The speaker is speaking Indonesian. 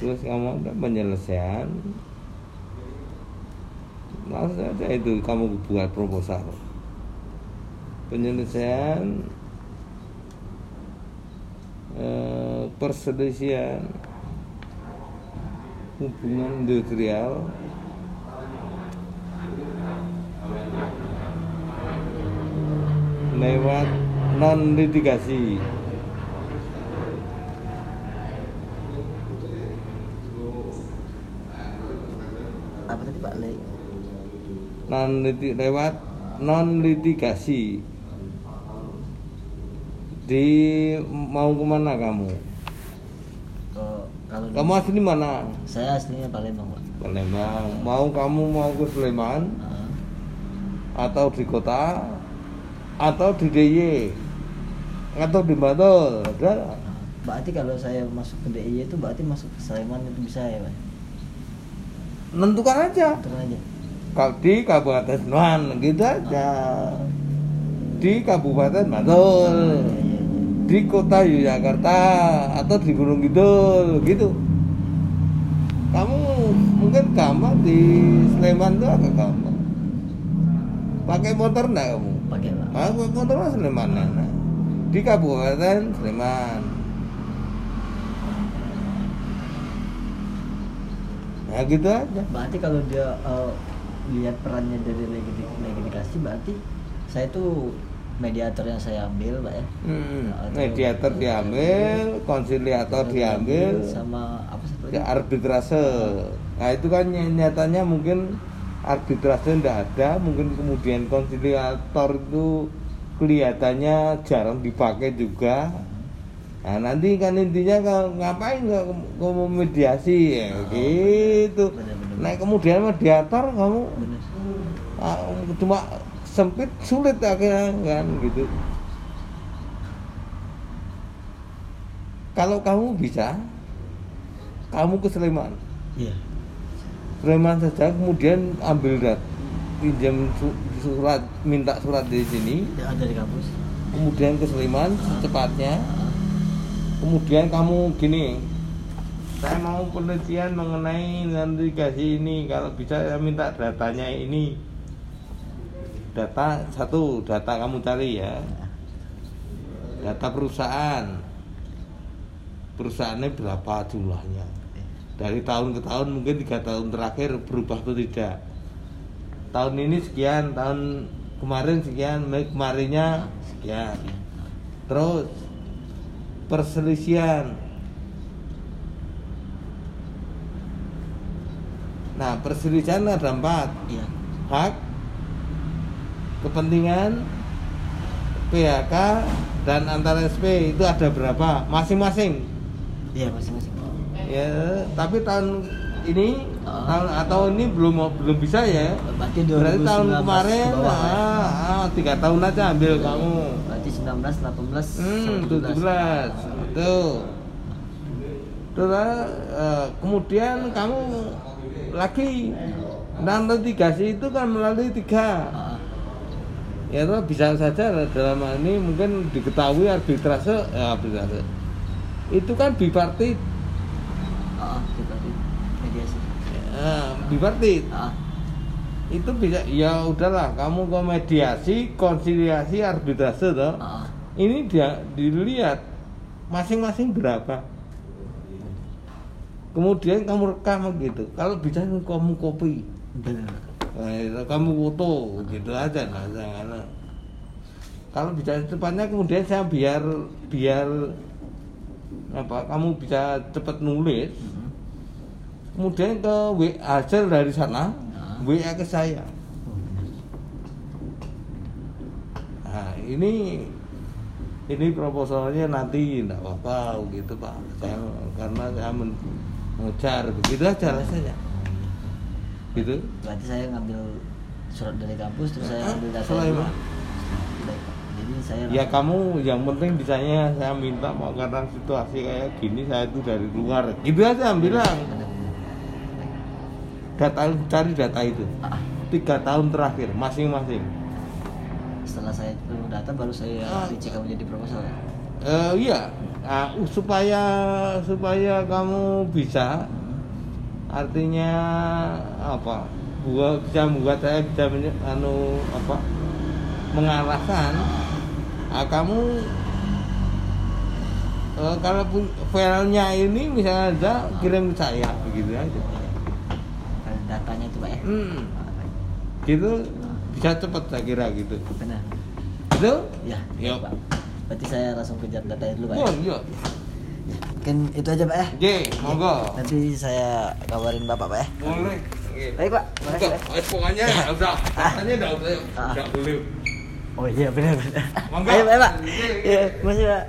terus kamu ada penyelesaian? Langsung aja itu kamu buat proposal. Penyelesaian eh, perselisihan hubungan industrial lewat non litigasi apa tadi Pak? Le non lewat non litigasi di mau ke mana kamu? Kalau kalau di- kamu asli mana? Saya aslinya Palembang Pak. Palembang. Mau kamu mau ke Sleman? Ah, atau di kota? Atau di DIY atau di Bantul? Berarti kalau saya masuk ke DIY itu berarti masuk ke Sleman itu bisa ya Pak nentukan aja. Kalau di Kabupaten Sleman gitu aja. Di Kabupaten Bantul. Iya, iya, iya. di kota Yogyakarta atau di Gunung Kidul gitu. Kamu mungkin gampang di Sleman tuh agak gampang. Pakai motor enggak kamu? Pakai Pak. Ah, pakai motor Sleman nah. di Kabupaten Sleman nah gitu aja berarti kalau dia eh, lihat perannya dari legiti- legitimasi berarti saya tuh mediator yang saya ambil Pak ya Hmm, mediator diambil, konsiliator diambil, sama apa satu lagi ya arbitrase. Nah itu kan ny- nyatanya mungkin arbitrase tidak ada, mungkin kemudian konsiliator itu kelihatannya jarang dipakai juga. Nah nanti kan intinya ngapain nggak kamu mediasi? Ya Oh, gitu. Nah kemudian mediator kamu bener. ah, cuma sempit sulit akhirnya kan gitu. Kalau kamu bisa, kamu ke Sleman. iya. Sleman saja kemudian ambil dat pinjam su- surat minta surat di sini. Ya, ada di kampus. Kemudian ke Sleman secepatnya kemudian kamu gini saya mau penelitian mengenai navigasi ini. Kalau bisa saya minta datanya ini. Data satu data kamu cari ya. Data perusahaan. Perusahaannya berapa jumlahnya? Dari tahun ke tahun mungkin tiga tahun terakhir berubah atau tidak. Tahun ini sekian tahun kemarin sekian kemarinnya sekian. Terus perselisihan. Nah perselisihan ada empat. Iya. Hak kepentingan PHK dan antara SP itu ada berapa? Masing-masing. Iya masing-masing. Ya tapi tahun ini Ah. tahun atau ini belum belum bisa ya. Berarti 2019 berarti tahun kemarin ya? ah, ah, tiga tahun aja ambil kamu berarti 19 18 hmm, 17 tuh terus eh, kemudian kamu lagi dan litigasi itu kan melalui tiga. Ah, ya itu bisa saja dalam hal ini mungkin diketahui arbitrase ya, arbitrase. Itu kan bipartit. Ah, di mediasi ya, bipartit. Ah, itu bisa ya udahlah kamu ke mediasi konsiliasi arbitrase toh. Ah, ini dia dilihat masing-masing berapa. Kemudian kamu rekam gitu. Kalau bisa kamu kopi benar nah, kamu foto gitu aja nah jangan. Kalau bisa cepatnya kemudian saya biar biar apa kamu bisa cepat nulis. Mhm. kemudian ke hasil dari sana. WA ke saya nah ini ini proposalnya nanti enggak apa-apa gitu pak saya karena saya men- mengejar begitu aja rasanya gitu berarti saya ngambil surat dari kampus terus saya ambil data. Baik, Pak. jadi saya ya kamu yang penting bisanya saya minta mau karena situasi kayak gini saya itu dari luar gitu aja bilang. Baik. Data cari data itu. Tiga tahun terakhir masing-masing. Setelah saya perlu data baru saya Ah. dicek kamu jadi proposal ya? Eh, iya. Ah, supaya supaya kamu bisa. Artinya apa? Buat bisa membuat saya bisa menye- anu apa? Mengarahkan. Ah, kamu eh, kalau pun filenya ini misalnya ada kirim ke saya begitu aja pak ya hmm, gitu. Bisa cepet saya kira gitu. Benar. Itu? Ya Iya. pak. Berarti saya langsung kejar datanya dulu pak ya? Oh iya. Mungkin itu aja pak ya? Oke monggo. Nanti saya kabarin bapak pak ya? Boleh. Baik pak. Makasih pak. pokoknya udah, katanya udah, udah, Ah. udah boleh. oh iya benar benar. Monggo. ayo pak ya, pak iya masih pak